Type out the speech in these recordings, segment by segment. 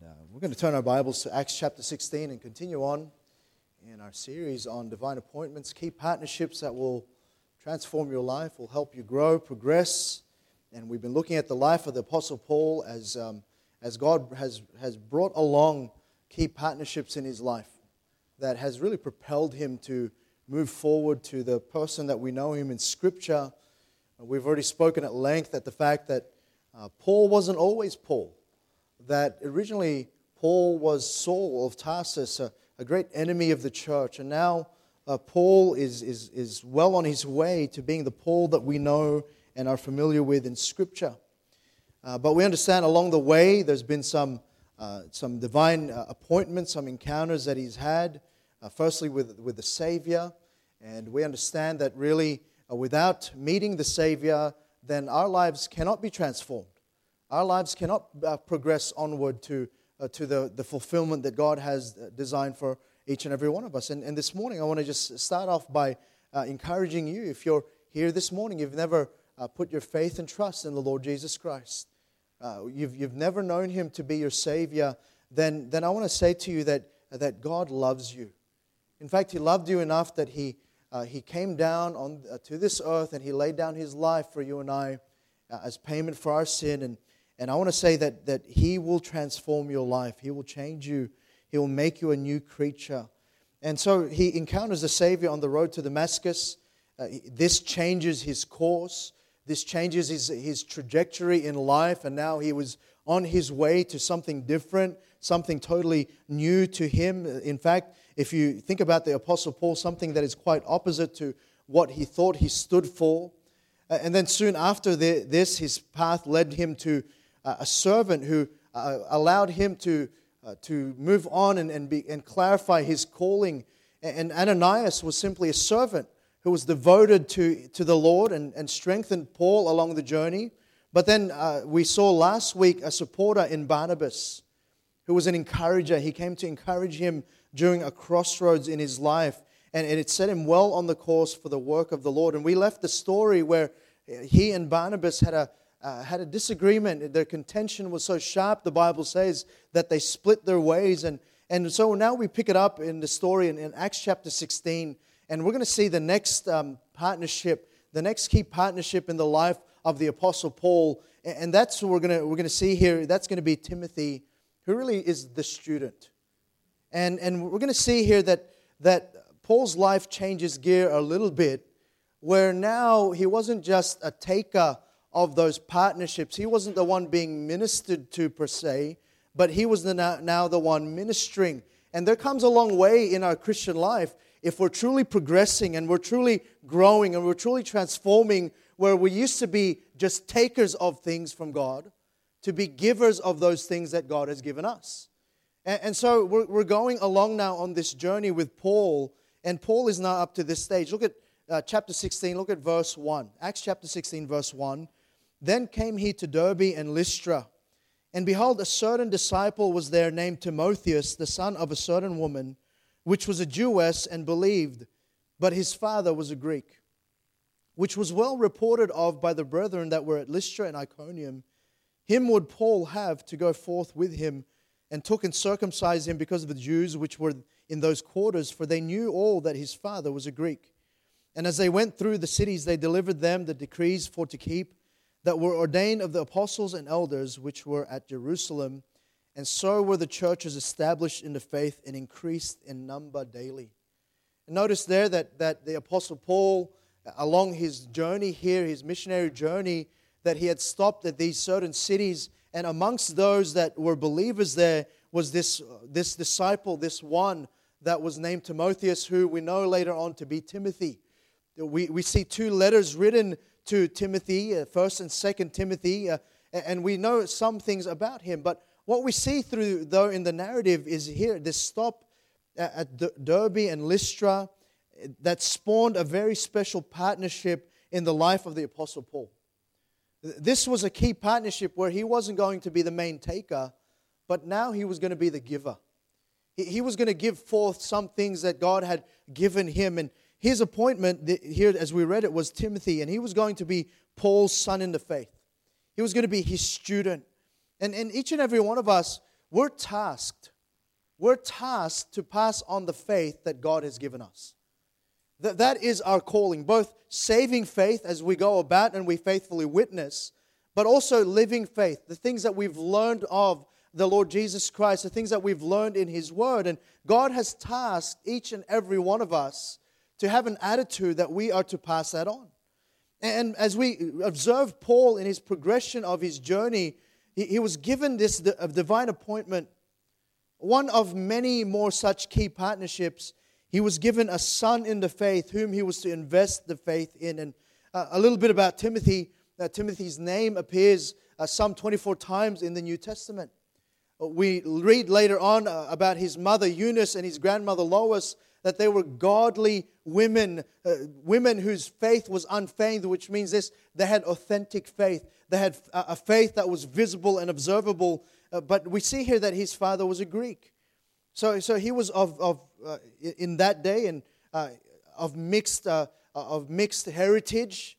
And uh, we're going to turn our Bibles to Acts chapter 16 and continue on in our series on divine appointments, key partnerships that will transform your life, will help you grow, progress. And we've been looking at the life of the Apostle Paul as, um, as God has, has brought along key partnerships in his life that has really propelled him to move forward to the person that we know him in Scripture. We've already spoken at length at the fact that uh, Paul wasn't always Paul that originally Paul was Saul of Tarsus, a, a great enemy of the church. And now uh, Paul is, is, is well on his way to being the Paul that we know and are familiar with in Scripture. Uh, but we understand along the way there's been some, uh, some divine uh, appointments, some encounters that he's had, uh, firstly with, with the Savior. And we understand that really uh, without meeting the Savior, then our lives cannot be transformed. Our lives cannot uh, progress onward to, uh, to the, the fulfillment that God has uh, designed for each and every one of us. And, and this morning, I want to just start off by uh, encouraging you. If you're here this morning, you've never uh, put your faith and trust in the Lord Jesus Christ, uh, you've, you've never known Him to be your Savior, then, then I want to say to you that, that God loves you. In fact, He loved you enough that He, he came down on, to this earth and He laid down His life for you and I as payment for our sin. And, and I want to say that, that He will transform your life, He will change you, He will make you a new creature. And so he encounters the Savior on the road to Damascus. Uh, this changes his course, this changes his, his trajectory in life, and now he was on his way to something different, something totally new to him. In fact, if you think about the Apostle Paul, something that is quite opposite to what he thought he stood for. Uh, and then soon after this, his path led him to a servant who uh, allowed him to, uh, to move on and, and, be, and clarify his calling. And Ananias was simply a servant who was devoted to, to the Lord and, and strengthened Paul along the journey. But then uh, we saw last week a supporter in Barnabas who was an encourager. He came to encourage him during a crossroads in his life, and it set him well on the course for the work of the Lord. And we left the story where he and Barnabas had a, uh, had a disagreement. Their contention was so sharp, the Bible says, that they split their ways. And, and so now we pick it up in the story in, in Acts chapter 16, and we're going to see the next um, partnership, the next key partnership in the life of the Apostle Paul. And that's what we're going to, we're to see here. That's going to be Timothy, who really is the student. And, and we're going to see here that, that Paul's life changes gear a little bit, where now he wasn't just a taker of those partnerships. He wasn't the one being ministered to per se, but he was the now, now the one ministering. And there comes a long way in our Christian life if we're truly progressing and we're truly growing and we're truly transforming where we used to be just takers of things from God to be givers of those things that God has given us. And, and so we're, we're going along now on this journey with Paul, and Paul is now up to this stage. Look at uh, chapter 16, look at verse 1. Acts chapter 16, verse 1. Then came he to Derbe and Lystra. And behold, a certain disciple was there named Timotheus, the son of a certain woman, which was a Jewess and believed, but his father was a Greek, which was well reported of by the brethren that were at Lystra and Iconium. Him would Paul have to go forth with him, and took and circumcised him because of the Jews which were in those quarters, for they knew all that his father was a Greek. And as they went through the cities, they delivered them the decrees for to keep that were ordained of the apostles and elders which were at Jerusalem, and so were the churches established in the faith and increased in number daily. And notice there that, that the apostle Paul, uh, along his journey here, his missionary journey, that he had stopped at these certain cities, and amongst those that were believers there was this, uh, this disciple, this one that was named Timotheus, who we know later on to be Timothy. We, we see two letters written to Timothy, uh, First and Second Timothy, uh, and we know some things about him. But what we see through, though, in the narrative is here this stop at Derbe and Lystra that spawned a very special partnership in the life of the Apostle Paul. This was a key partnership where he wasn't going to be the main taker, but now he was going to be the giver. He was going to give forth some things that God had given him. And his appointment here, as we read it, was Timothy, and he was going to be Paul's son in the faith. He was going to be his student. And, and each and every one of us, we're tasked, we're tasked to pass on the faith that God has given us. That, that is our calling, both saving faith as we go about and we faithfully witness, but also living faith, the things that we've learned of the Lord Jesus Christ, the things that we've learned in His Word. And God has tasked each and every one of us to have an attitude that we are to pass that on. And as we observe Paul in his progression of his journey, he, was given this divine appointment, one of many more such key partnerships. He was given a son in the faith whom he was to invest the faith in. And uh, a little bit about Timothy. Uh, Timothy's name appears uh, some 24 times in the New Testament. We read later on about his mother Eunice and his grandmother Lois that they were godly women, uh, women whose faith was unfeigned, which means this they had authentic faith. They had a faith that was visible and observable. Uh, but we see here that his father was a Greek. So, so he was of, of uh, in that day and uh, of mixed uh, of mixed heritage.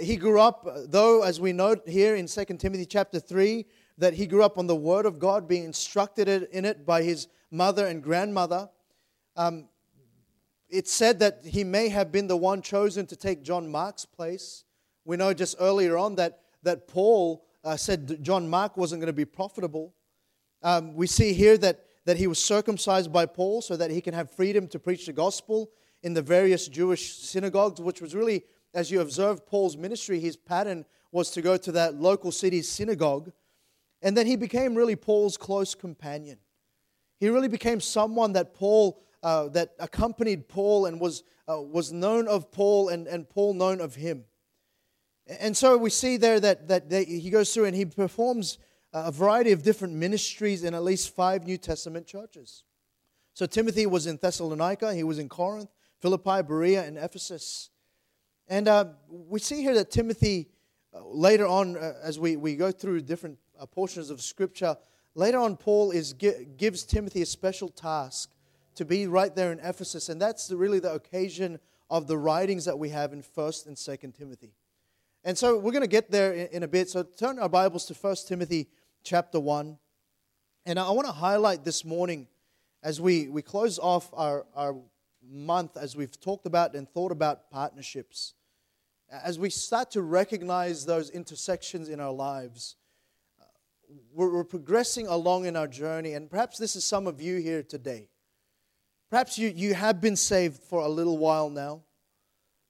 He grew up, though, as we note here in 2 Timothy chapter 3, that he grew up on the Word of God, being instructed in it by his mother and grandmother. Um, it's said that he may have been the one chosen to take John Mark's place. We know just earlier on that, that Paul uh, said John Mark wasn't going to be profitable. Um, we see here that, that he was circumcised by Paul so that he can have freedom to preach the gospel in the various Jewish synagogues, which was really, as you observe Paul's ministry, his pattern was to go to that local city's synagogue and then he became really Paul's close companion. He really became someone that Paul, uh, that accompanied Paul and was, uh, was known of Paul and, and Paul known of him. And so we see there that, that they, he goes through and he performs a variety of different ministries in at least five New Testament churches. So Timothy was in Thessalonica, he was in Corinth, Philippi, Berea, and Ephesus. And uh, we see here that Timothy, uh, later on, uh, as we, we go through different uh, portions of Scripture. Later on, Paul is, gives Timothy a special task to be right there in Ephesus, and that's really the occasion of the writings that we have in 1st and 2nd Timothy. And so we're going to get there in, in a bit. So turn our Bibles to 1st Timothy chapter 1. And I want to highlight this morning as we, we close off our, our month, as we've talked about and thought about partnerships, as we start to recognize those intersections in our lives we're, we're progressing along in our journey, and perhaps this is some of you here today. Perhaps you, you have been saved for a little while now.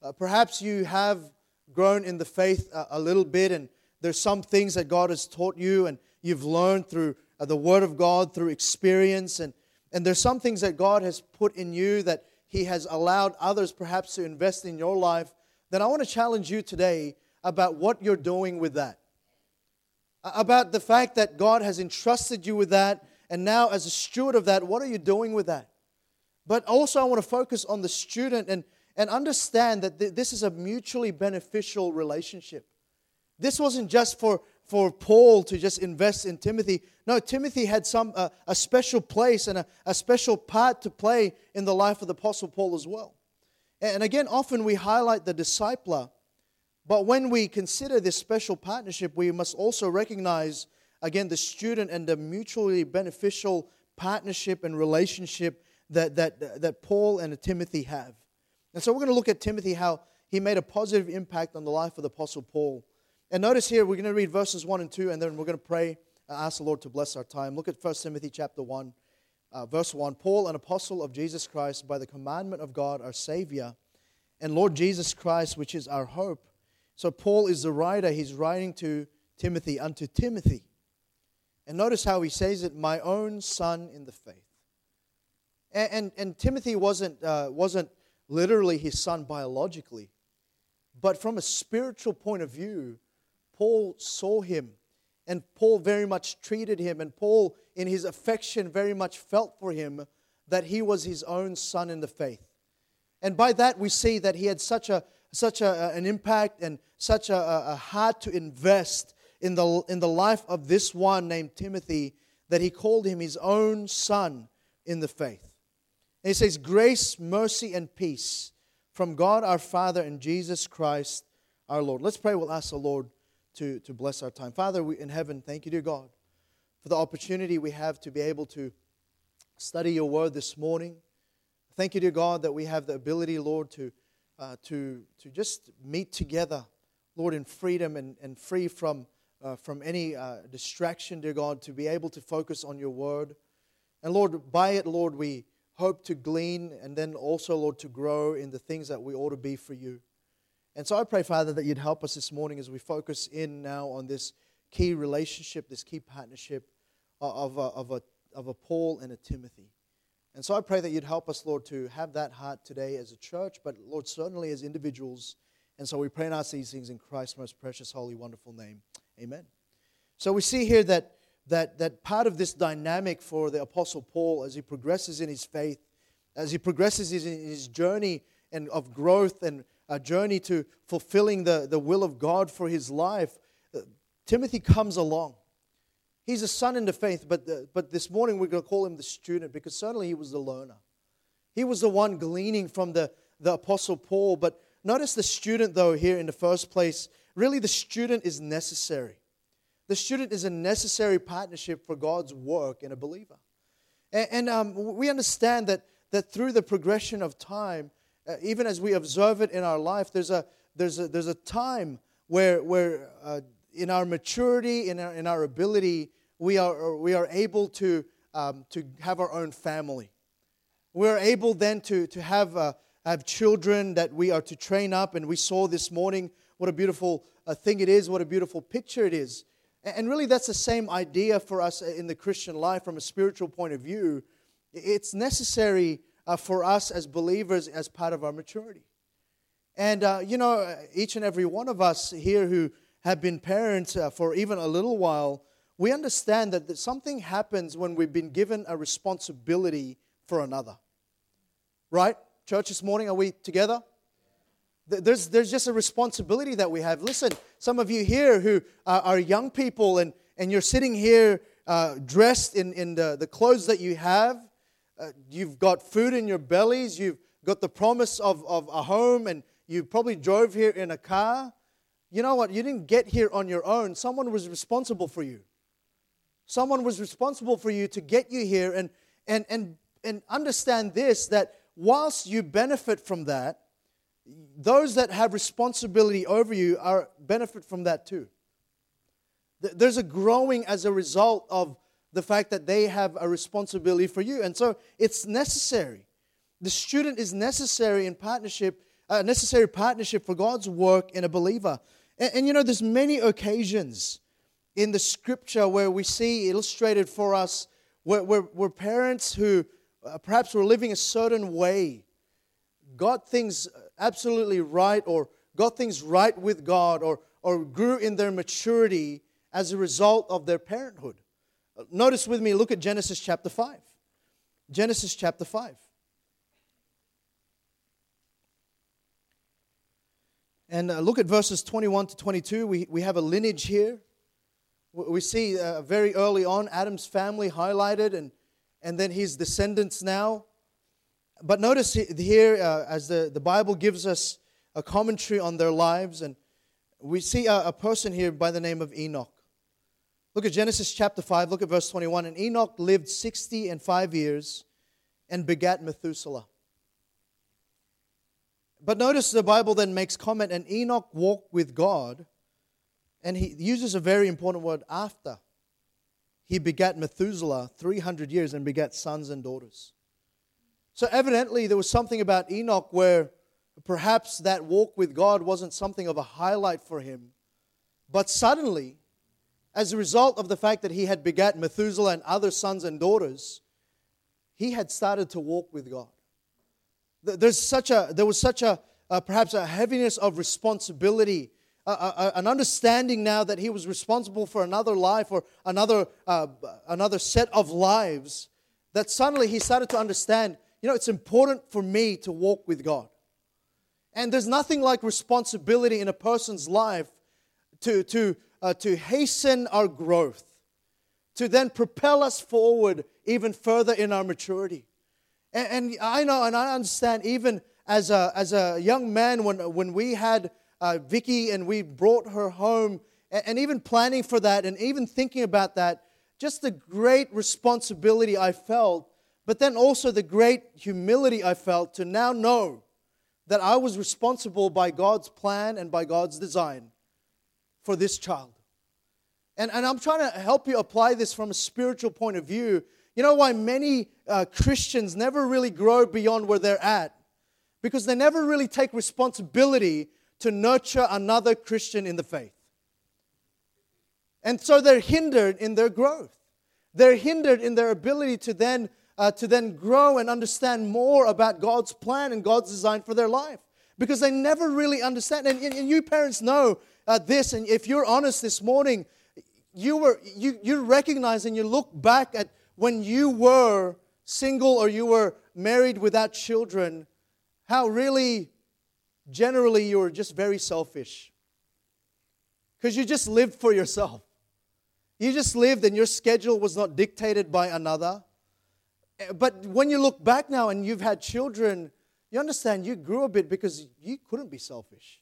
Uh, perhaps you have grown in the faith a, a, little bit, and there's some things that God has taught you, and you've learned through uh, the Word of God, through experience, and, and there's some things that God has put in you that He has allowed others perhaps to invest in your life. Then I want to challenge you today about what you're doing with that about the fact that God has entrusted you with that, and now as a steward of that, what are you doing with that? But also, I want to focus on the student and, and understand that th- this is a mutually beneficial relationship. This wasn't just for, for Paul to just invest in Timothy. No, Timothy had some uh, a special place and a, a special part to play in the life of the Apostle Paul as well. And again, often we highlight the discipler but when we consider this special partnership, we must also recognize, again, the student and the mutually beneficial partnership and relationship that, that, that Paul and Timothy have. And so we're going to look at Timothy, how he made a positive impact on the life of the Apostle Paul. And notice here, we're going to read verses 1 and 2, and then we're going to pray and ask the Lord to bless our time. Look at 1 Timothy chapter 1, uh, verse 1. Paul, an apostle of Jesus Christ, by the commandment of God, our Savior, and Lord Jesus Christ, which is our hope so Paul is the writer. He's writing to Timothy, unto Timothy. And notice how he says it, my own son in the faith. And, and, and Timothy wasn't, uh, wasn't literally his son biologically, but from a spiritual point of view, Paul saw him and Paul very much treated him, and Paul, in his affection, very much felt for him that he was his own son in the faith. And by that, we see that he had such a, such a, an impact and such a, a heart to invest in the, in the life of this one named Timothy that he called him his own son in the faith. And he says, Grace, mercy, and peace from God our Father and Jesus Christ our Lord. Let's pray. We'll ask the Lord to, to bless our time. Father we, in heaven, thank you, dear God, for the opportunity we have to be able to study your word this morning. Thank you, dear God, that we have the ability, Lord, to, uh, to, to just meet together, Lord, in freedom and, and free from, uh, from any uh, distraction, dear God, to be able to focus on your word. And Lord, by it, Lord, we hope to glean and then also, Lord, to grow in the things that we ought to be for you. And so I pray, Father, that you'd help us this morning as we focus in now on this key relationship, this key partnership uh, of a, of a, of a Paul and a Timothy. And so I pray that you'd help us, Lord, to have that heart today as a church, but Lord, certainly as individuals. And so we pray and ask these things in Christ's most precious, holy, wonderful name. Amen. So we see here that, that, that part of this dynamic for the Apostle Paul as he progresses in his faith, as he progresses in his journey and of growth and a journey to fulfilling the, the will of God for his life, uh, Timothy comes along. He's a son in the faith, but, the, but this morning we're going to call him the student because certainly he was the learner. He was the one gleaning from the, the Apostle Paul. But notice the student, though, here in the first place. Really, the student is necessary. The student is a necessary partnership for God's work in a believer. And, and um, we understand that, that through the progression of time, uh, even as we observe it in our life, there's a, there's a, there's a time where, where uh, in our maturity, in our, in our ability, we are, we are able to, um, to have our own family. We are able then to, to have, uh, have children that we are to train up. And we saw this morning what a beautiful uh, thing it is, what a beautiful picture it is. And really, that's the same idea for us in the Christian life from a spiritual point of view. It's necessary uh, for us as believers as part of our maturity. And, uh, you know, each and every one of us here who have been parents uh, for even a little while, we understand that something happens when we've been given a responsibility for another. Right? Church this morning, are we together? There's, there's just a responsibility that we have. Listen, some of you here who are young people and, and you're sitting here uh, dressed in, in the, the clothes that you have, uh, you've got food in your bellies, you've got the promise of, of a home, and you probably drove here in a car. You know what? You didn't get here on your own. Someone was responsible for you. Someone was responsible for you to get you here and, and, and, and understand this that whilst you benefit from that, those that have responsibility over you are benefit from that too. There's a growing as a result of the fact that they have a responsibility for you. And so it's necessary. The student is necessary in partnership, a uh, necessary partnership for God's work in a believer. And, and, you know, there's many occasions in the scripture where we see illustrated for us where, where, where parents who uh, perhaps were living a certain way got things absolutely right or got things right with God or, or grew in their maturity as a result of their parenthood. Notice with me, look at Genesis chapter 5. Genesis chapter 5. And uh, look at verses 21 to 22. We, we have a lineage here. We see uh, very early on Adam's family highlighted and, and then his descendants now. But notice here, uh, as the, the Bible gives us a commentary on their lives, and we see a, a person here by the name of Enoch. Look at Genesis chapter 5, look at verse 21. And Enoch lived 60 and 5 years and begat Methuselah. But notice the Bible then makes comment, and Enoch walked with God, and he uses a very important word after. He begat Methuselah 300 years and begat sons and daughters. So, evidently, there was something about Enoch where perhaps that walk with God wasn't something of a highlight for him. But suddenly, as a result of the fact that he had begat Methuselah and other sons and daughters, he had started to walk with God. There's such a, there was such a, perhaps a heaviness of responsibility, an understanding now that he was responsible for another life or another, uh, another set of lives, that suddenly he started to understand, you know, it's important for me to walk with God. And there's nothing like responsibility in a person's life to, to uh, to hasten our growth, to then propel us forward even further in our maturity. And, and I know and I understand, even as a, as a young man, when, when we had uh, Vicky and we brought her home, and, and even planning for that, and even thinking about that, just the great responsibility I felt, but then also the great humility I felt to now know that I was responsible by God's plan and by God's design for this child. And, and I'm trying to help you apply this from a spiritual point of view. You know why many uh, Christians never really grow beyond where they're at? Because they never really take responsibility to nurture another Christian in the faith. And so they're hindered in their growth. They're hindered in their ability to then, uh, to then grow and understand more about God's plan and God's design for their life. Because they never really understand. And, and you parents know uh, this, and if you're honest this morning, you, were, you, you recognize and you look back at when you were single or you were married without children, how really generally you were just very selfish. Because you just lived for yourself. You just lived and your schedule was not dictated by another. Eh, but when you look back now and you've had children, you understand you grew a bit because you couldn't be selfish.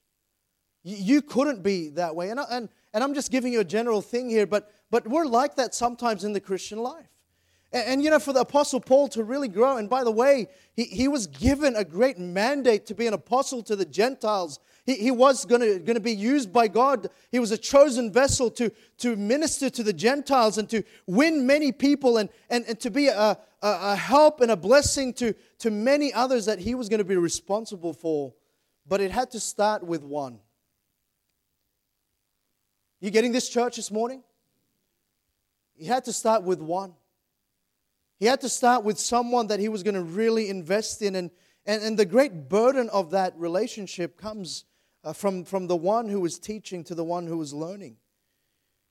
You couldn't be that way. And, and, and I'm just giving you a general thing here, but, but we're like that sometimes in the Christian life. And, and, you know, for the Apostle Paul to really grow, and by the way, he, he was given a great mandate to be an apostle to the Gentiles. He, he was going to be used by God. He was a chosen vessel to, to minister to the Gentiles and to win many people and, and, and to be a, a, help and a blessing to, to many others that he was going to be responsible for. But it had to start with one. You getting this church this morning? He had to start with one. He had to start with someone that he was going to really invest in. And, and, and the great burden of that relationship comes uh, from, from the one who is teaching to the one who is learning.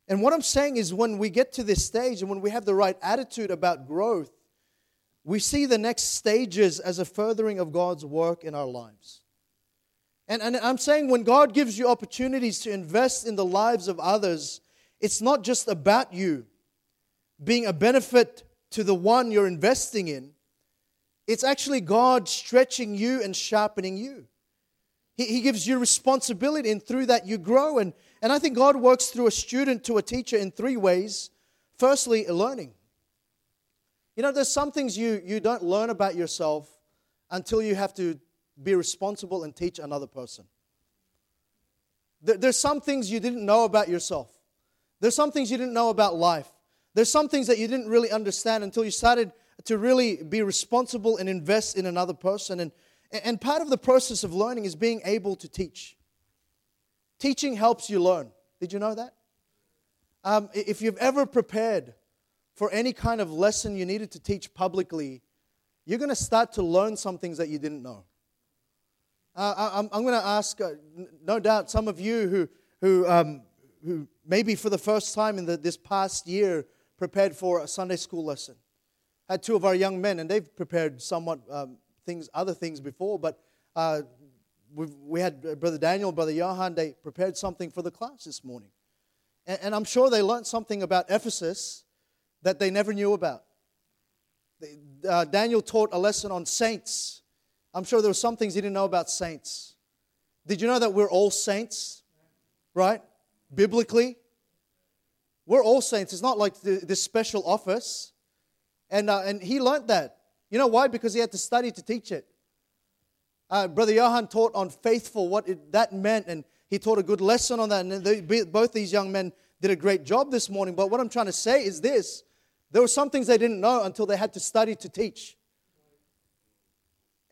And what I'm saying is, when we get to this stage and when we have the right attitude about growth, we see the next stages as a furthering of God's work in our lives. And, and I'm saying when God gives you opportunities to invest in the lives of others, it's not just about you being a benefit to the one you're investing in, it's actually God stretching you and sharpening you. He, he gives you responsibility, and through that, you grow. And, and I think God works through a student to a teacher in three ways. Firstly, learning. You know, there's some things you, you don't learn about yourself until you have to be responsible and teach another person. There's some things you didn't know about yourself. There's some things you didn't know about life. There's some things that you didn't really understand until you started to really be responsible and invest in another person. And, and part of the process of learning is being able to teach. Teaching helps you learn. Did you know that? Um, if you've ever prepared for any kind of lesson you needed to teach publicly, you're going to start to learn some things that you didn't know. Uh, I'm, I'm going to ask, uh, no doubt, some of you who, who, um, who maybe for the first time in the, this past year prepared for a Sunday school lesson. Had two of our young men, and they've prepared somewhat um, things, other things before, but uh, we had Brother Daniel, Brother Johan, they prepared something for the class this morning. And, and I'm sure they learned something about Ephesus that they never knew about. Uh, Daniel taught a lesson on saints I'm sure there were some things he didn't know about saints. Did you know that we're all saints? Right? Biblically? We're all saints. It's not like this special office. And, uh, and he learned that. You know why? Because he had to study to teach it. Uh, Brother Johan taught on faithful, what it, that meant, and he taught a good lesson on that. And they, both these young men did a great job this morning. But what I'm trying to say is this there were some things they didn't know until they had to study to teach.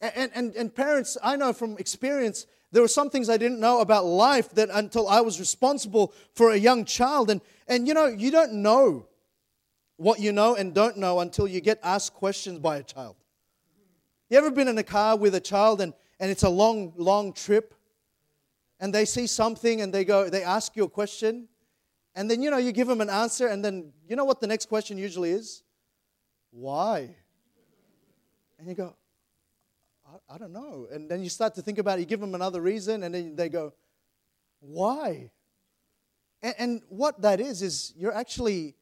And, and, and parents, I know from experience, there were some things I didn't know about life that until I was responsible for a young child. And, and you know, you don't know what you know and don't know until you get asked questions by a child. You ever been in a car with a child and, and it's a long, long trip and they see something and they go, they ask you a question and then, you know, you give them an answer and then, you know what the next question usually is? Why? And you go, I, I don't know. And then you start to think about it, you give them another reason, and then they go, Why? And, and what that is, is you're actually,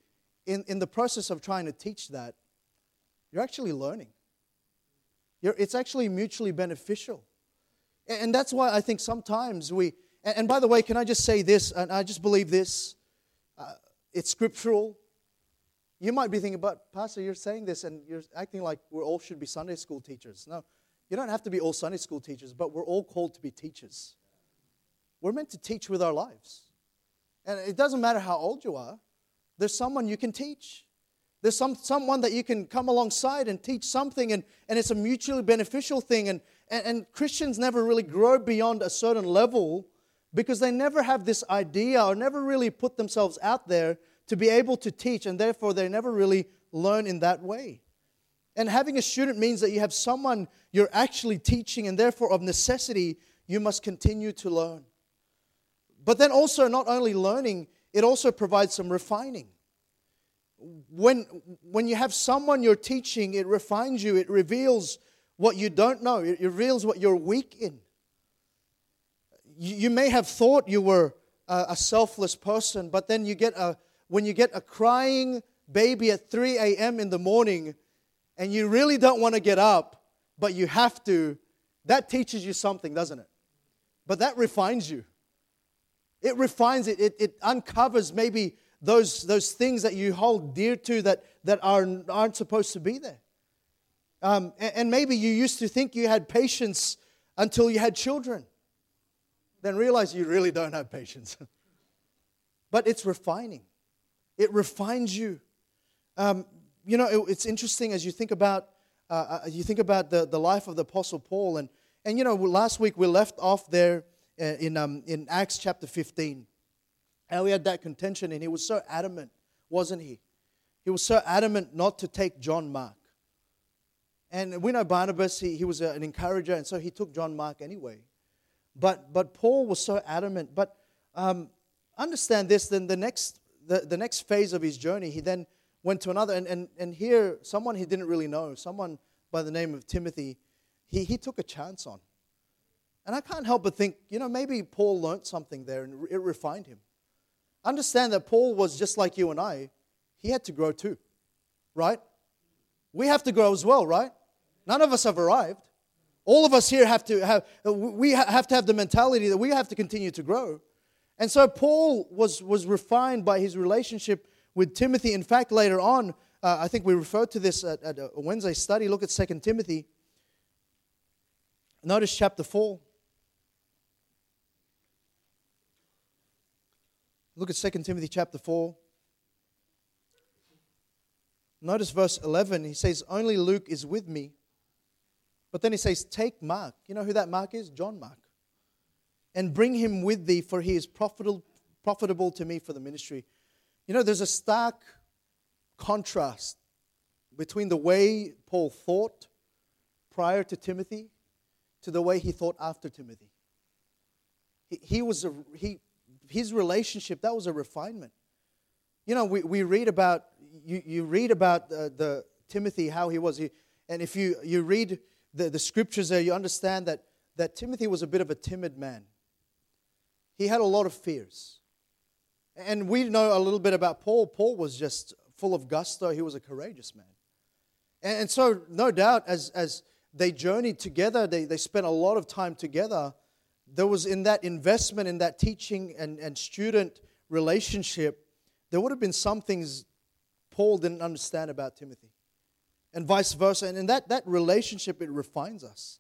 in, in the process of trying to teach that, you're actually learning. You're, it's actually mutually beneficial. And, and that's why I think sometimes we, and, and, by the way, can I just say this? And I just believe this. Uh, it's scriptural. You might be thinking, but Pastor, you're saying this and you're acting like we all should be Sunday school teachers. No, you don't have to be all Sunday school teachers, but we're all called to be teachers. We're meant to teach with our lives. And it doesn't matter how old you are, there's someone you can teach. There's some, someone that you can come alongside and teach something, and, and it's a mutually beneficial thing. And, and, and Christians never really grow beyond a certain level because they never have this idea or never really put themselves out there to be able to teach, and therefore they never really learn in that way. And having a student means that you have someone you're actually teaching, and therefore, of necessity, you must continue to learn. But then also, not only learning, it also provides some refining. When, when you have someone you're teaching, it refines you, it reveals what you don't know, it reveals what you're weak in. You, may have thought you were a, a selfless person, but then you get a, when you get a crying baby at 3 a.m. in the morning and you really don't want to get up, but you have to, that teaches you something, doesn't it? But that refines you. It refines it, it, it uncovers maybe those, those things that you hold dear to that, that are, aren't supposed to be there. Um, and, and maybe you used to think you had patience until you had children, then realize you really don't have patience. but it's refining, it refines you. Um, you know, it, it's interesting as you think about uh, uh, you think about the, the life of the Apostle Paul, and, and you know, last week we left off there uh, in, um, in Acts chapter 15. How he had that contention, and he was so adamant, wasn't he? He was so adamant not to take John Mark. And we know Barnabas, he, he was an encourager, and so he took John Mark anyway. But, but Paul was so adamant. But um, understand this, then the next, the, the next phase of his journey, he then went to another. And, and, and here, someone he didn't really know, someone by the name of Timothy, he, he took a chance on. And I can't help but think, you know, maybe Paul learned something there and it refined him. Understand that Paul was just like you and I, he had to grow too, right? We have to grow as well, right? None of us have arrived. All of us here have to have, we have to have the mentality that we have to continue to grow. And so Paul was, was refined by his relationship with Timothy. In fact, later on, uh, I think we referred to this at, at a Wednesday study. Look at 2 Timothy. Notice chapter 4. Look at 2 Timothy chapter 4. Notice verse 11. He says, Only Luke is with me. But then he says, Take Mark. You know who that Mark is? John Mark. And bring him with thee, for he is profitable, profitable to me for the ministry. You know, there's a stark contrast between the way Paul thought prior to Timothy to the way he thought after Timothy. He, he was a, he, his relationship, that was a refinement. You know, we, we read about, you, you read about the, the Timothy, how he was. He, and if you, you read the, the scriptures there, you understand that, that Timothy was a bit of a timid man. He had a lot of fears. And we know a little bit about Paul. Paul was just full of gusto, he was a courageous man. And, and so, no doubt, as, as they journeyed together, they, they spent a lot of time together there was in that investment, in that teaching and, and student relationship, there would have been some things Paul didn't understand about Timothy, and vice versa. And in that, that relationship, it refines us.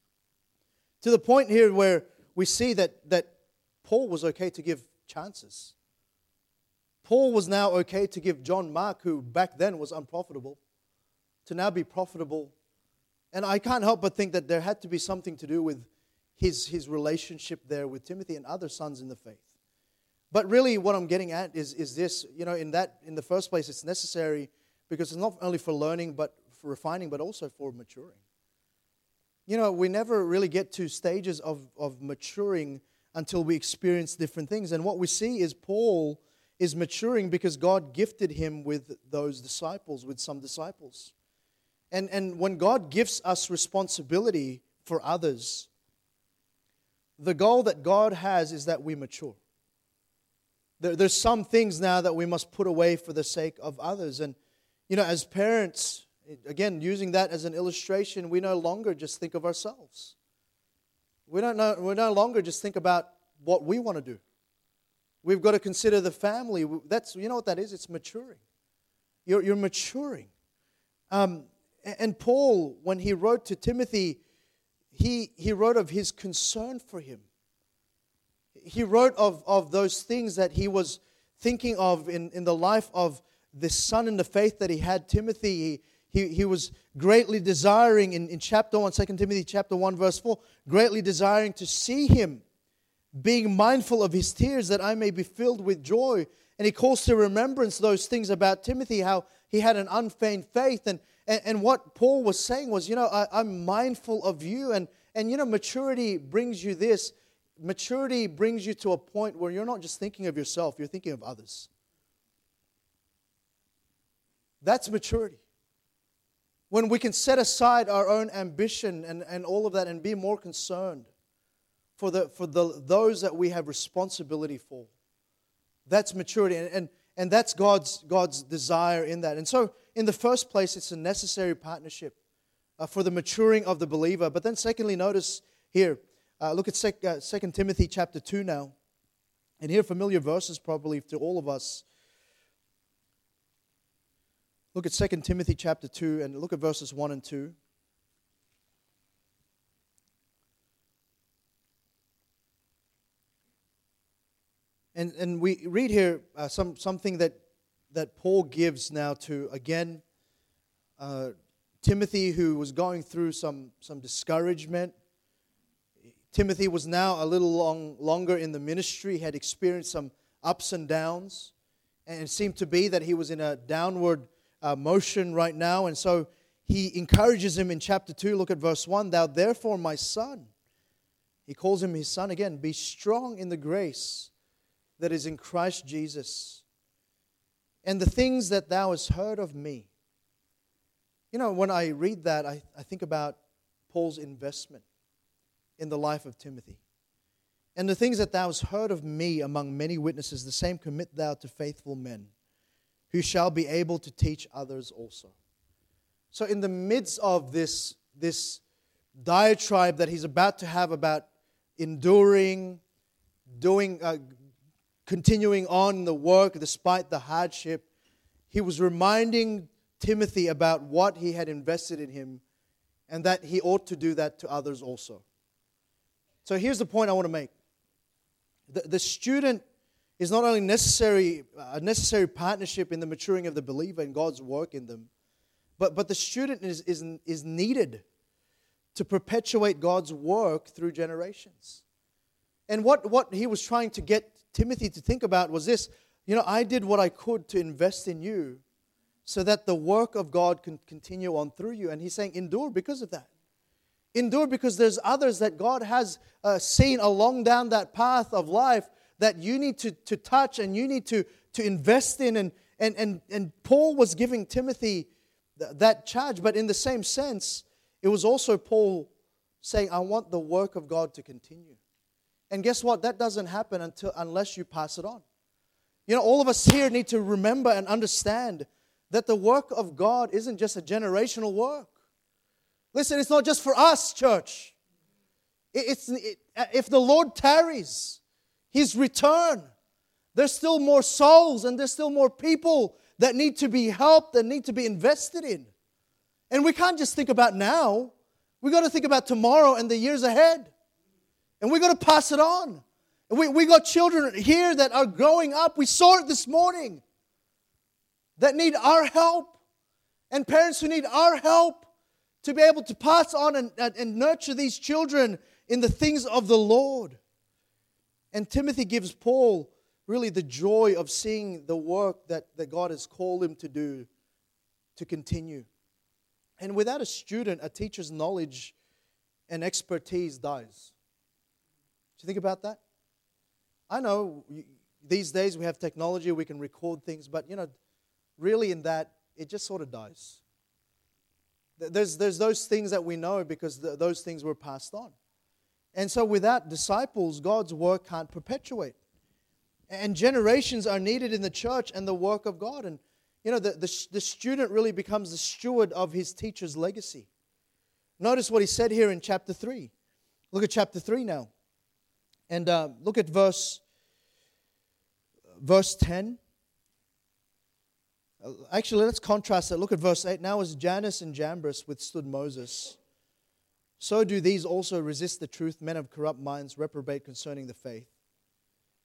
To the point here where we see that, that Paul was okay to give chances. Paul was now okay to give John Mark, who back then was unprofitable, to now be profitable. And I can't help but think that there had to be something to do with his, his relationship there with Timothy and other sons in the faith. But really, what I'm getting at is, is this you know, in that, in the first place, it's necessary because it's not only for learning, but for refining, but also for maturing. You know, we never really get to stages of, of maturing until we experience different things. And what we see is Paul is maturing because God gifted him with those disciples, with some disciples. And, and when God gives us responsibility for others, the goal that God has is that we mature. There, there's some things now that we must put away for the sake of others. And, you know, as parents, again, using that as an illustration, we no longer just think of ourselves. We, don't know, we no longer just think about what we want to do. We've got to consider the family. That's, you know what that is? It's maturing. You're, you're maturing. Um, and Paul, when he wrote to Timothy, he, he wrote of his concern for him. He wrote of, of those things that he was thinking of in, in the life of this son in the faith that he had, Timothy. He, he, he was greatly desiring in, in chapter 1, 2 Timothy chapter 1, verse 4, greatly desiring to see him, being mindful of his tears, that I may be filled with joy. And he calls to remembrance those things about Timothy, how he had an unfeigned faith. And, and, and what Paul was saying was, you know, I, I'm mindful of you. And, and, you know, maturity brings you this. Maturity brings you to a point where you're not just thinking of yourself, you're thinking of others. That's maturity. When we can set aside our own ambition and, and all of that and be more concerned for, the, for the, those that we have responsibility for. That's maturity. And, and, and that's God's, God's desire in that. And so, in the first place, it's a necessary partnership uh, for the maturing of the believer. But then, secondly, notice here, uh, look at sec, uh, 2 Timothy chapter 2 now. And here, familiar verses probably to all of us. Look at 2 Timothy chapter 2 and look at verses 1 and 2. And, and we read here uh, some, something that, that Paul gives now to, again, uh, Timothy, who was going through some, some discouragement. Timothy was now a little long, longer in the ministry, had experienced some ups and downs. And it seemed to be that he was in a downward uh, motion right now. And so he encourages him in chapter 2. Look at verse 1 Thou therefore, my son, he calls him his son again, be strong in the grace that is in Christ Jesus, and the things that thou hast heard of me. You know, when I read that, I, I think about Paul's investment in the life of Timothy. And the things that thou hast heard of me among many witnesses, the same commit thou to faithful men, who shall be able to teach others also. So, in the midst of this, this diatribe that he's about to have about enduring, doing, uh, continuing on the work despite the hardship, he was reminding Timothy about what he had invested in him and that he ought to do that to others also. So here's the point I want to make the, the student is not only necessary, a necessary partnership in the maturing of the believer and God's work in them, but, but the student is, is, is needed to perpetuate God's work through generations. And what, what he was trying to get Timothy to think about was this you know, I did what I could to invest in you so that the work of God can continue on through you. And he's saying, endure because of that. Endure because there's others that God has uh, seen along down that path of life that you need to, to touch and you need to, to invest in. And, and, and, and Paul was giving Timothy th- that charge, but in the same sense, it was also Paul saying, I want the work of God to continue. And guess what? That doesn't happen until unless you pass it on. You know, all of us here need to remember and understand that the work of God isn't just a generational work. Listen, it's not just for us, church. It's, it, if the Lord tarries, His return, there's still more souls and there's still more people that need to be helped and need to be invested in. And we can't just think about now. We got to think about tomorrow and the years ahead. And we're going to pass it on. We, we got children here that are growing up. We saw it this morning that need our help. And parents who need our help to be able to pass on and, and nurture these children in the things of the Lord. And Timothy gives Paul really the joy of seeing the work that, that God has called him to do to continue. And without a student, a teacher's knowledge and expertise dies. Do you think about that? I know these days we have technology, we can record things, but you know, really in that, it just sort of dies. There's, there's those things that we know because those things were passed on. And so without disciples, God's work can't perpetuate. And generations are needed in the church and the work of God. And, you know, the, the, the student really becomes the steward of his teacher's legacy. Notice what he said here in chapter 3. Look at chapter 3 now. And uh, look at verse, verse 10. Uh, Actually, let's contrast that. Look at verse 8. Now, as Jannes and Jambres withstood Moses, so do these also resist the truth, men of corrupt minds, reprobate concerning the faith.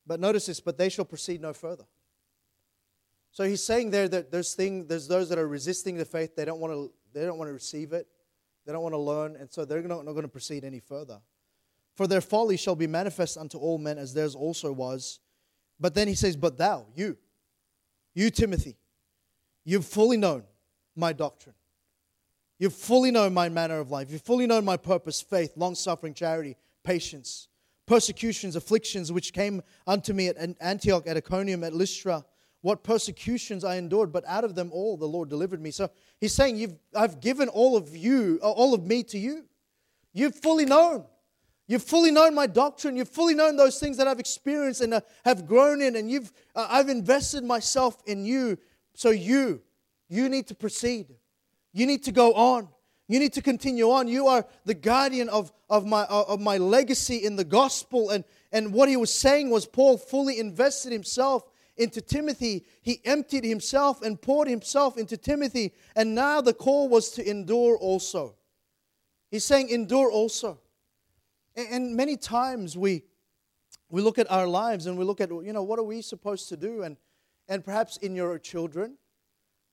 But notice this, but they shall proceed no further. So he's saying there that there's thing, there's those that are resisting the faith. They don't want to, they don't want to receive it. They don't want to learn, and so they're not, not going to proceed any further. For their folly shall be manifest unto all men, as theirs also was. But then he says, But thou, you, you, Timothy, you've fully known my doctrine. You've fully know my manner of life. You've fully know my purpose, faith, long suffering, charity, patience, persecutions, afflictions, which came unto me at Antioch, at Iconium, at Lystra what persecutions I endured, but out of them all the Lord delivered me. So he's saying, You've, I've given all of you, uh, all of me to you. You've fully known. You've fully known my doctrine. You've fully known those things that I've experienced and uh, have grown in, and you've, uh, I've invested myself in you. So you, you need to proceed. You need to go on. You need to continue on. You are the guardian of, of, my, uh, of my legacy in the gospel. And, and what he was saying was Paul fully invested himself into Timothy. He emptied himself and poured himself into Timothy. And now the call was to endure also. He's saying, endure also. And many times we, we look at our lives and we look at, you know, what are we supposed to do? And, and perhaps in your children,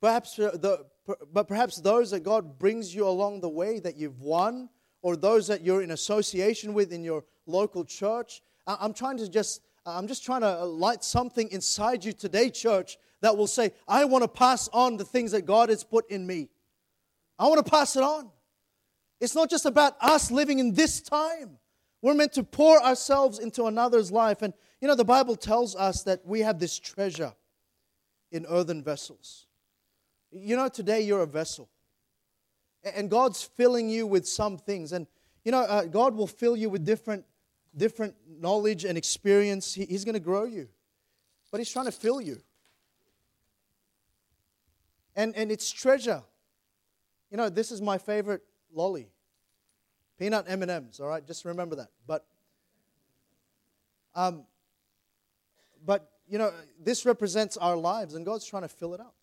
perhaps the, but perhaps those that God brings you along the way that you've won, or those that you're in association with in your local church. I'm trying to just I'm just trying to light something inside you today, church, that will say, I want to pass on the things that God has put in me. I want to pass it on. It's not just about us living in this time. We're meant to pour ourselves into another's life. And, you know, the Bible tells us that we have this treasure in earthen vessels. You know, today you're a vessel. And God's filling you with some things. And, you know, uh, God will fill you with different different knowledge and experience. He, he's going to grow you, but He's trying to fill you. And, and it's treasure. You know, this is my favorite lolly. Peanut M&Ms, all right? Just remember that. But um, but you know, this represents our lives and God's trying to fill it up.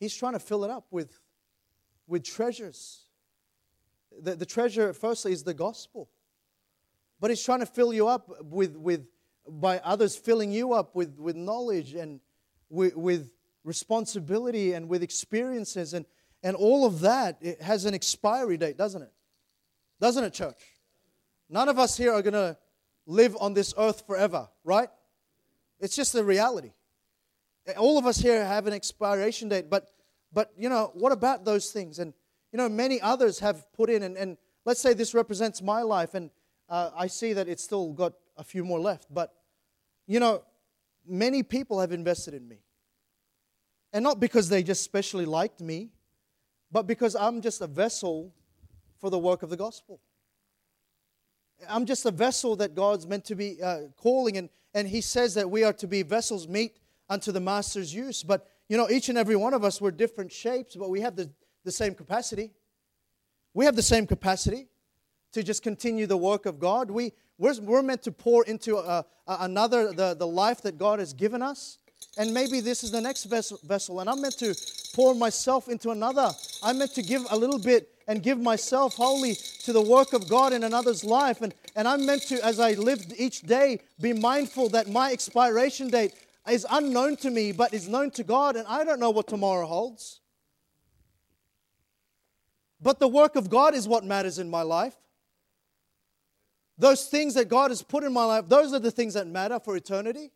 He's trying to fill it up with with treasures. The, the treasure, firstly, is the gospel. But He's trying to fill you up with, with by others filling you up with, with knowledge and with, with responsibility and with experiences. And, and all of that it has an expiry date, doesn't it? Doesn't it, church? None of us here are going to live on this earth forever, right? It's just the reality. All of us here have an expiration date, but but you know, what about those things? And you know, many others have put in, and, and let's say this represents my life, and uh, I see that it's still got a few more left. But, you know, many people have invested in me. And not because they just specially liked me, but because I'm just a vessel for the work of the gospel. I'm just a vessel that God's meant to be uh, calling, and, and He says that we are to be vessels meet unto the Master's use. But, you know, each and every one of us, we're different shapes, but we have the, the same capacity. We have the same capacity to just continue the work of God. We, we're, we're meant to pour into a, a, another, the, the life that God has given us. And maybe this is the next vessel, vessel, and I'm meant to pour myself into another. I'm meant to give a little bit and give myself wholly to the work of God in another's life. And, and I'm meant to, as I live each day, be mindful that my expiration date is unknown to me, but is known to God, and I don't know what tomorrow holds. But the work of God is what matters in my life. Those things that God has put in my life, those are the things that matter for eternity.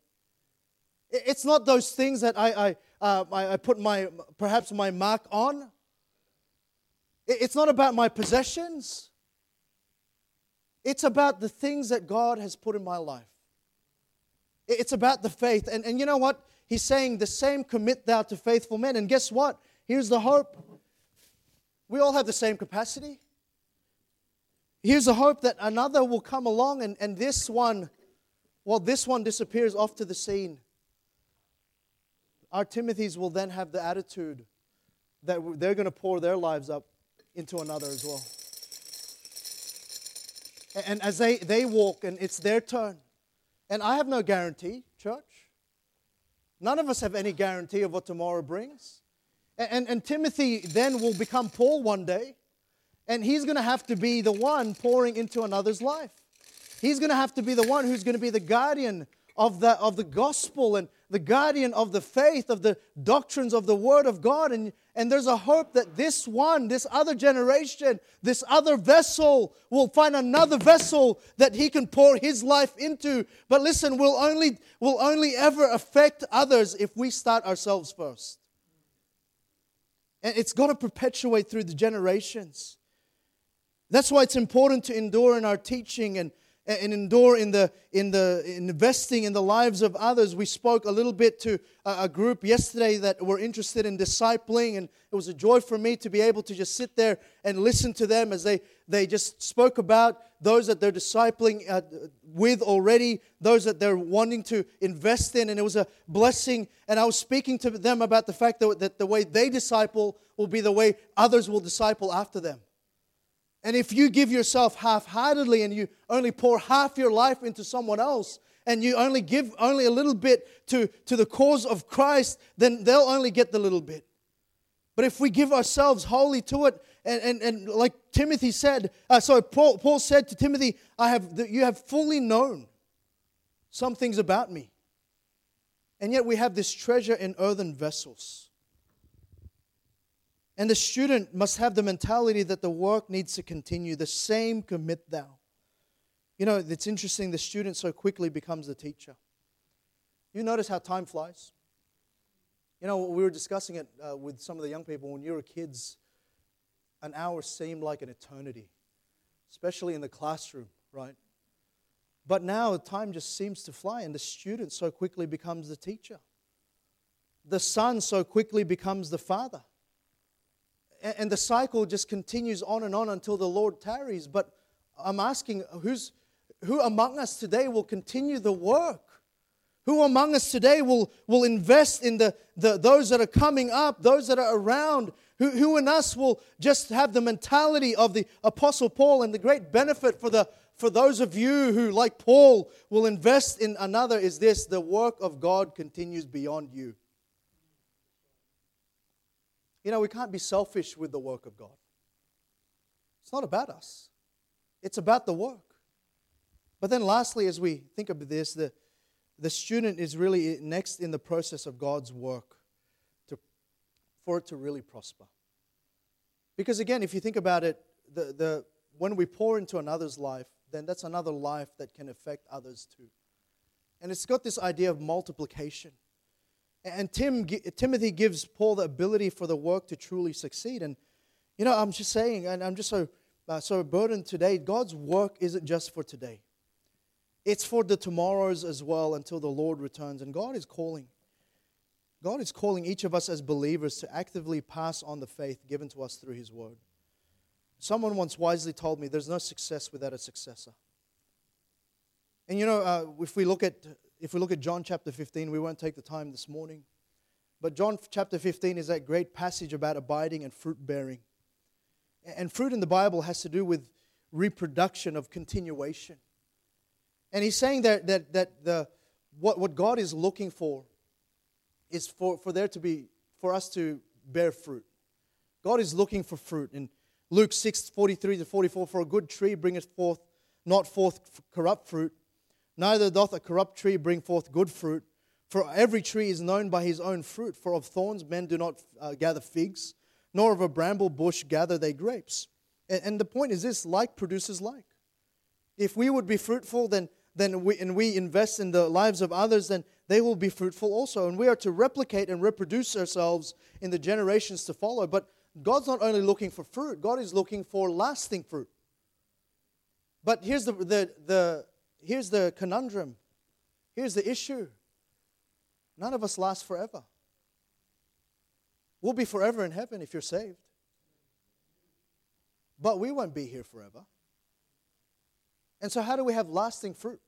It's not those things that I, I, uh, I put my, perhaps my mark on. It's not about my possessions. It's about the things that God has put in my life. It's about the faith. And, and you know what? He's saying, the same commit thou to faithful men. And guess what? Here's the hope. We all have the same capacity. Here's a hope that another will come along and, and this one, well, this one disappears off to the scene. Our Timothys will then have the attitude that they're going to pour their lives up into another as well. And as they, they walk and it's their turn, and I have no guarantee, church. None of us have any guarantee of what tomorrow brings. And, and, and Timothy then will become Paul one day, and he's going to have to be the one pouring into another's life. He's going to have to be the one who's going to be the guardian of the, of the gospel and the guardian of the faith, of the doctrines of the Word of God. And, and there's a hope that this one, this other generation, this other vessel will find another vessel that he can pour his life into. But listen, we'll only, will only ever affect others if we start ourselves first. And it's got to perpetuate through the generations. That's why it's important to endure in our teaching and and endure in the in the investing in the lives of others. We spoke a little bit to a, group yesterday that were interested in discipling and it was a joy for me to be able to just sit there and listen to them as they they just spoke about those that they're discipling uh, with already those that they're wanting to invest in and it was a blessing. And i was speaking to them about the fact that, that the way they disciple will be the way others will disciple after them and if you give yourself half heartedly and you only pour half your life into someone else, and you only give only a little bit to, to the cause of Christ, then they'll only get the little bit. But if we give ourselves wholly to it, and, and, and like Timothy said, uh, sorry, Paul, Paul said to Timothy, I have, you have fully known some things about me. And yet we have this treasure in earthen vessels. And the student must have the mentality that the work needs to continue. The same commit thou. You know, it's interesting, the student so quickly becomes the teacher. You notice how time flies? You know, we were discussing it uh, with some of the young people when you were kids, an hour seemed like an eternity, especially in the classroom, right? But now time just seems to fly, and the student so quickly becomes the teacher. The son so quickly becomes the father and the cycle just continues on and on until the Lord tarries. But I'm asking, who's, who among us today will continue the work? Who among us today will, will invest in the, the, those that are coming up, those that are around? Who, who in us will just have the mentality of the Apostle Paul and the great benefit for, the, for those of you who, like Paul, will invest in another is this the work of God continues beyond you. You know, we can't be selfish with the work of God. It's not about us, it's about the work. But then, lastly, as we think of this, the, the student is really next in the process of God's work to, for it to really prosper. Because again, if you think about it, the, the, when we pour into another's life, then that's another life that can affect others too. And it's got this idea of multiplication. And Tim, Timothy gives Paul the ability for the work to truly succeed. And, you know, I'm just saying, and I'm just so, uh, so burdened today, God's work isn't just for today, it's for the tomorrows as well until the Lord returns. And God is calling. God is calling each of us as believers to actively pass on the faith given to us through His Word. Someone once wisely told me there's no success without a successor. And you know, uh, if we look at if we look at John chapter 15, we won't take the time this morning. But John chapter 15 is that great passage about abiding and fruit bearing. And fruit in the Bible has to do with reproduction of continuation. And he's saying that, that, that the, what, what God is looking for is for, for there to be, for us to bear fruit. God is looking for fruit. In Luke 6 43 to 44, for a good tree bringeth forth not forth corrupt fruit, Neither doth a corrupt tree bring forth good fruit, for every tree is known by his own fruit. For of thorns men do not uh, gather figs, nor of a bramble bush gather they grapes. And, and, the point is this like produces like. If we would be fruitful, then, then we, and we invest in the lives of others, then they will be fruitful also. And we are to replicate and reproduce ourselves in the generations to follow. But God's not only looking for fruit, God is looking for lasting fruit. But here's the, the, the, here's the conundrum. Here's the issue. None of us last forever. We'll be forever in heaven if you're saved. But we won't be here forever. And so, how do we have lasting fruit?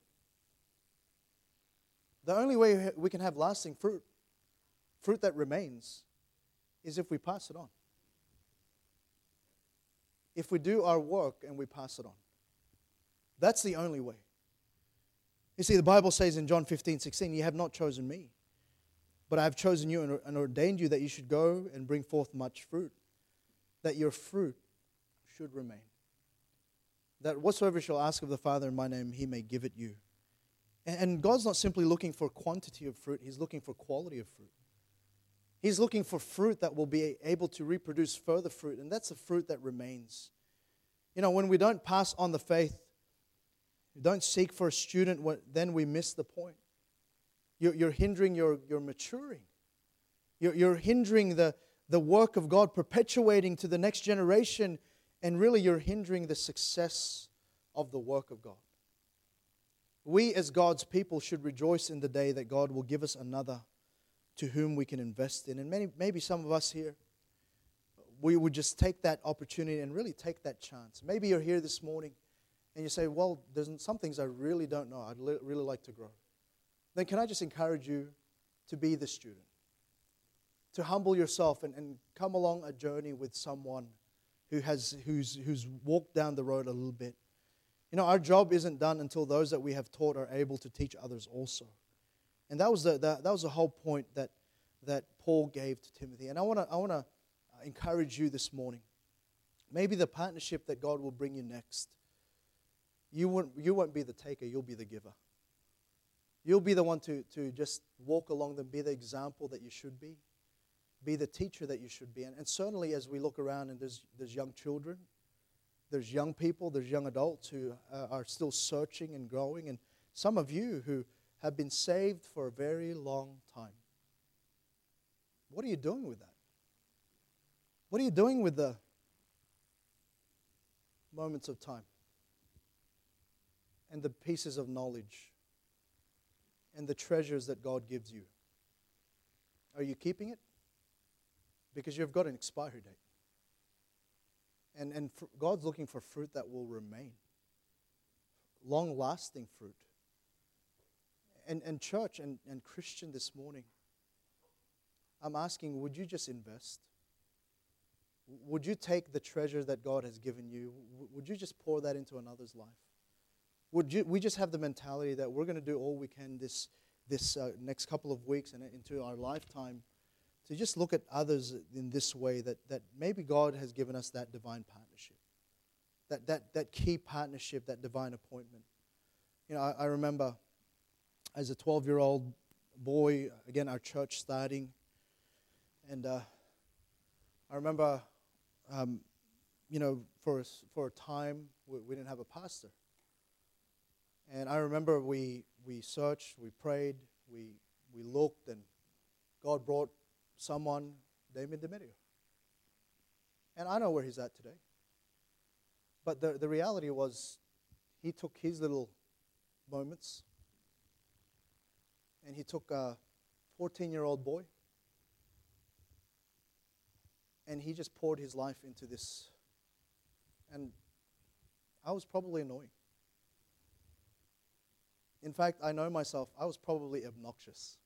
The only way we can have lasting fruit, fruit that remains, is if we pass it on. If we do our work and we pass it on. That's the only way. You see, the Bible says in John 15, 16, You have not chosen me, But I have chosen you and, ordained you that you should go and bring forth much fruit, that your fruit should remain. That whatsoever you shall ask of the Father in my name, he may give it you. And God's not simply looking for quantity of fruit, he's looking for quality of fruit. He's looking for fruit that will be able to reproduce further fruit, and that's the fruit that remains. You know, when we don't pass on the faith, we don't seek for a student, then we miss the point. You're, you're hindering your, your maturing. You're, you're hindering the, the work of God, perpetuating to the next generation, and really you're hindering the success of the work of God. We, as God's people, should rejoice in the day that God will give us another to whom we can invest in. And many, maybe some of us here, we would just take that opportunity and really take that chance. Maybe you're here this morning and you say, Well, there's some things I really don't know. I'd li- really like to grow. Then can I just encourage you to be the student? To humble yourself and, and come along a journey with someone who has, who's, who's walked down the road a little bit. You know, our job isn't done until those that we have taught are able to teach others also. And that was the, the that was the whole point that, that Paul gave to Timothy. And I want to I wanna encourage you this morning. Maybe the partnership that God will bring you next, you won't, you won't be the taker, you'll be the giver. You'll be the one to, to just walk along them, be the example that you should be, be the teacher that you should be. And, and certainly, as we look around and there's, there's young children, there's young people, there's young adults who uh, are still searching and growing, and some of you who have been saved for a very long time. What are you doing with that? What are you doing with the moments of time and the pieces of knowledge and the treasures that God gives you? Are you keeping it? Because you've got an expiry date. And, and God's looking for fruit that will remain, long lasting fruit. And, and church and, and Christian this morning, I'm asking, would you just invest? Would you take the treasure that God has given you? Would you just pour that into another's life? We just have the mentality that we're going to do all we can this, this uh, next couple of weeks and into our lifetime to just look at others in this way that, that maybe God has given us that divine partnership, that, that, that key partnership, that divine appointment. You know, I, I remember as a 12 year old boy, again, our church starting, and uh, I remember um, you know, for, for a time, we, we didn't have a pastor. And I remember we, we searched, we prayed, we, we looked, and God brought someone, Damien Demetrio. And I know where he's at today. But the, the reality was, he took his little moments and he took a 14 year old boy and he just poured his life into this. And I was probably annoying. In fact, I know myself, I was probably obnoxious.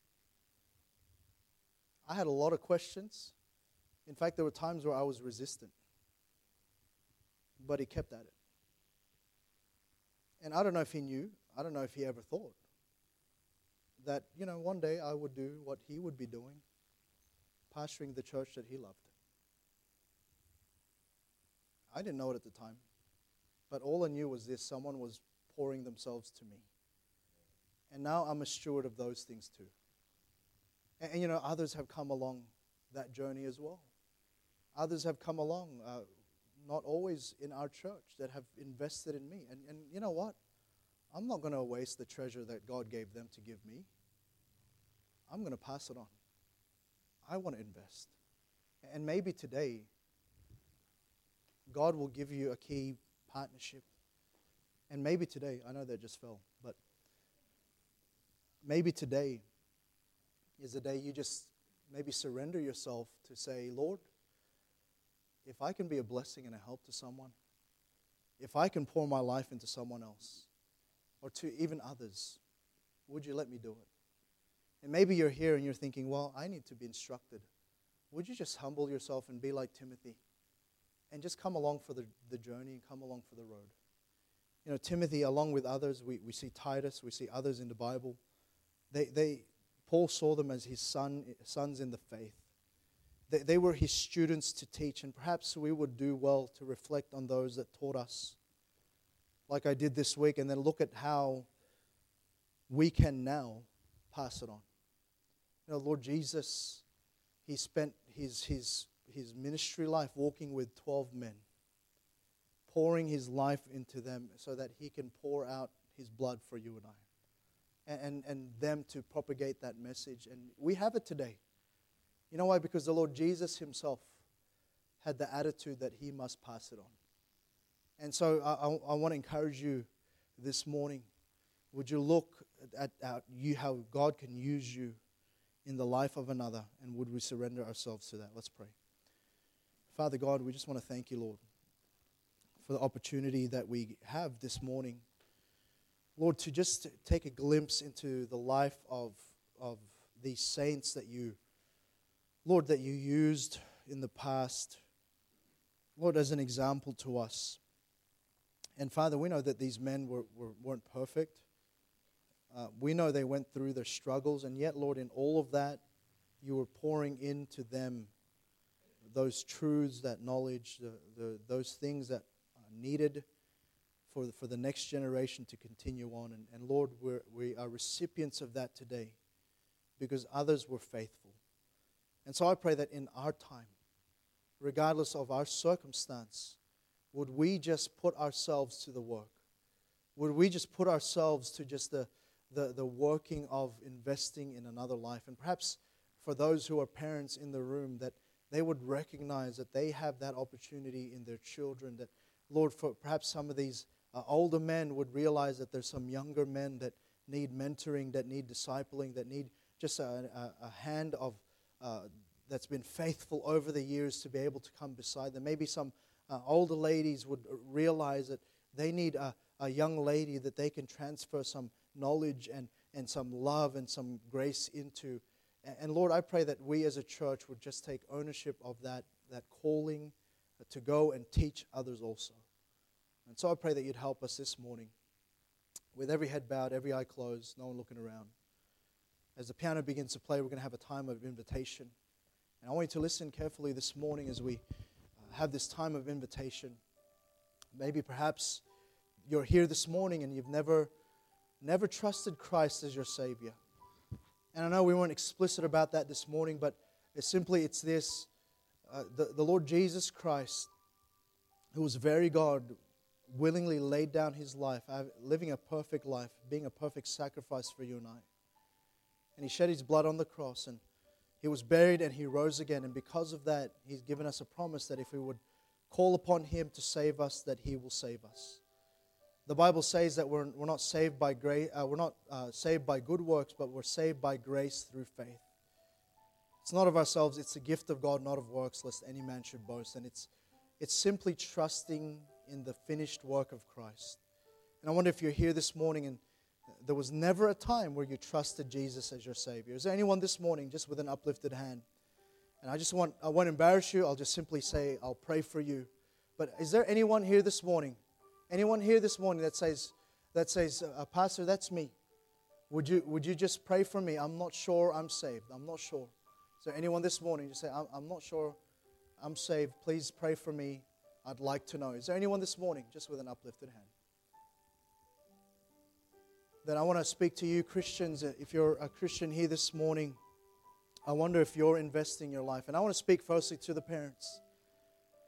I had a lot of questions. In fact, there were times where I was resistant. But he kept at it. And I don't know if he knew, I don't know if he ever thought that, you know, one day I would do what he would be doing, pastoring the church that he loved. I didn't know it at the time. But all I knew was this someone was pouring themselves to me. And now I'm a steward of those things too. And, and you know, others have come along that journey as well. Others have come along, uh, not always in our church, that have invested in me. And, and you know what? I'm not going to waste the treasure that God gave them to give me. I'm going to pass it on. I want to invest. And maybe today, God will give you a key partnership. And maybe today, I know that just fell, maybe today is the day you just maybe surrender yourself to say, Lord, if I can be a blessing and a help to someone, if I can pour my life into someone else or to even others, would you let me do it? And maybe you're here and you're thinking, well, I need to be instructed. Would you just humble yourself and be like Timothy? and just come along for the, the journey and come along for the road. You know, Timothy, along with others, we, we see Titus, we see others in the Bible. They, they, Paul saw them as his son, sons in the faith. They, they were his students to teach, and perhaps we would do well to reflect on those that taught us, like I did this week, and then look at how we can now pass it on. You know, Lord Jesus, he spent his, his, his ministry life walking with 12 men, pouring his life into them so that he can pour out his blood for you and I, and, and, them to propagate that message. And we have it today. You know why? Because the Lord Jesus himself had the attitude that he must pass it on. And so I, I, I want to encourage you this morning. Would you look at, at you, how God can use you in the life of another, and would we surrender ourselves to that? Let's pray. Father God, we just want to thank you, Lord, for the opportunity that we have this morning. Lord, to just take a glimpse into the life of, of these saints that you, Lord, that you used in the past, Lord, as an example to us. And Father, we know that these men were, were, weren't perfect. Uh, we know they went through their struggles, and yet, Lord, in all of that, you were pouring into them those truths, that knowledge, the, the, those things that are needed for the, for the next generation to continue on. And, and Lord, we're, we are recipients of that today because others were faithful. And so I pray that in our time, regardless of our circumstance, would we just put ourselves to the work? Would we just put ourselves to just the, the, the working of investing in another life. And perhaps for those who are parents in the room, that they would recognize that they have that opportunity in their children. That, Lord, for perhaps some of these uh, older men would realize that there's some younger men that need mentoring, that need discipling, that need just a, a, a hand of uh, that's been faithful over the years to be able to come beside them. Maybe some uh, older ladies would realize that they need a, a young lady that they can transfer some knowledge and, and some love and some grace into. And, Lord, I pray that we as a church would just take ownership of that, that calling to go and teach others also. And so I pray that you'd help us this morning with every head bowed, every eye closed, no one looking around. As the piano begins to play, we're going to have a time of invitation. And I want you to listen carefully this morning as we uh, have this time of invitation. Maybe perhaps you're here this morning and you've never never trusted Christ as your Savior. And I know we weren't explicit about that this morning, but it's simply it's this uh, the, the Lord Jesus Christ, who was very God, willingly laid down his life, living a perfect life, being a perfect sacrifice for you and I. And he shed his blood on the cross, and he was buried and he rose again. And because of that, he's given us a promise that if we would call upon him to save us, that he will save us. The Bible says that we're, we're not saved by grace, uh, we're not uh, saved by good works, but we're saved by grace through faith. It's not of ourselves, it's a gift of God, not of works, lest any man should boast. And it's, it's simply trusting in the finished work of Christ. And I wonder if you're here this morning and there was never a time where you trusted Jesus as your Savior. Is there anyone this morning just with an uplifted hand? And I just want, I won't embarrass you. I'll just simply say, I'll pray for you. But is there anyone here this morning Anyone here this morning that says, that says, uh, Pastor, that's me. Would you, would you just pray for me? I'm not sure I'm saved. I'm not sure. There anyone this morning just say, I'm, I'm not sure I'm saved. Please pray for me. I'd like to know. Is there anyone this morning just with an uplifted hand? Then I want to speak to you, Christians. If you're a Christian here this morning, I wonder if you're investing your life. And I want to speak firstly to the parents.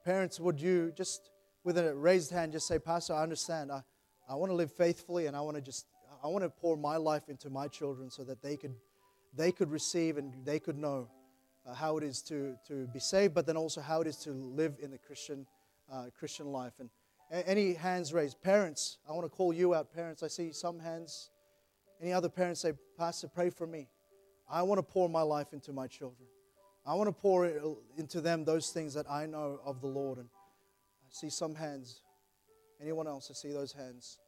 Parents, would you just with a raised hand just say, Pastor, I understand. I, I want to live faithfully and I want to just I want to pour my life into my children so that they could they could receive and they could know uh, how it is to, to be saved, but then also how it is to live in the Christian uh, Christian life. And any hands raised, parents, I want to call you out, parents. I see some hands. Any other parents say, Pastor, pray for me. I want to pour my life into my children. I want to pour into them those things that I know of the Lord. And I see some hands. Anyone else? I see those hands.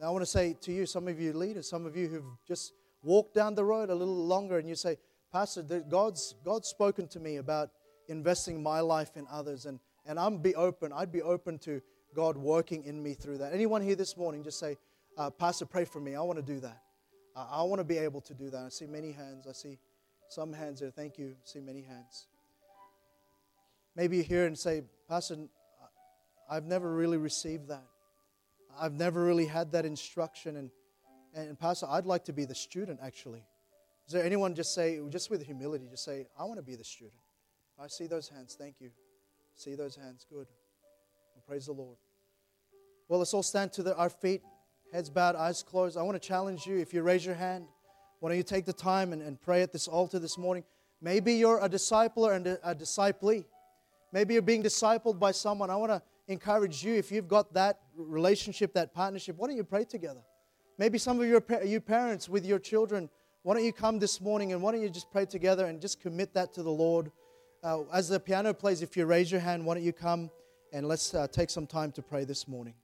Now, I want to say to you, some of you leaders, some of you who've just walked down the road a little longer and you say, Pastor, God's, God's spoken to me about investing my life in others, and, and I'm be open. I'd be open to God working in me through that. Anyone here this morning, just say, uh, Pastor, pray for me. I want to do that. I, I want to be able to do that. I see many hands. I see some hands there. Thank you. I see many hands. Maybe you're here and say, Pastor, I've never really received that. I've never really had that instruction. And, and Pastor, I'd like to be the student actually. Is there anyone just say, just with humility, just say, I want to be the student? I see those hands. Thank you. See those hands. Good. Well, praise the Lord. Well, let's all stand to the, our feet, heads bowed, eyes closed. I want to challenge you. If you raise your hand, why don't you take the time and, and pray at this altar this morning? Maybe you're a discipler and a, a disciplee. Maybe you're being discipled by someone. I want to encourage you, if you've got that relationship, that partnership, why don't you pray together? Maybe some of your you parents with your children, why don't you come this morning and why don't you just pray together and just commit that to the Lord? Uh, as the piano plays, if you raise your hand, why don't you come and let's uh, take some time to pray this morning?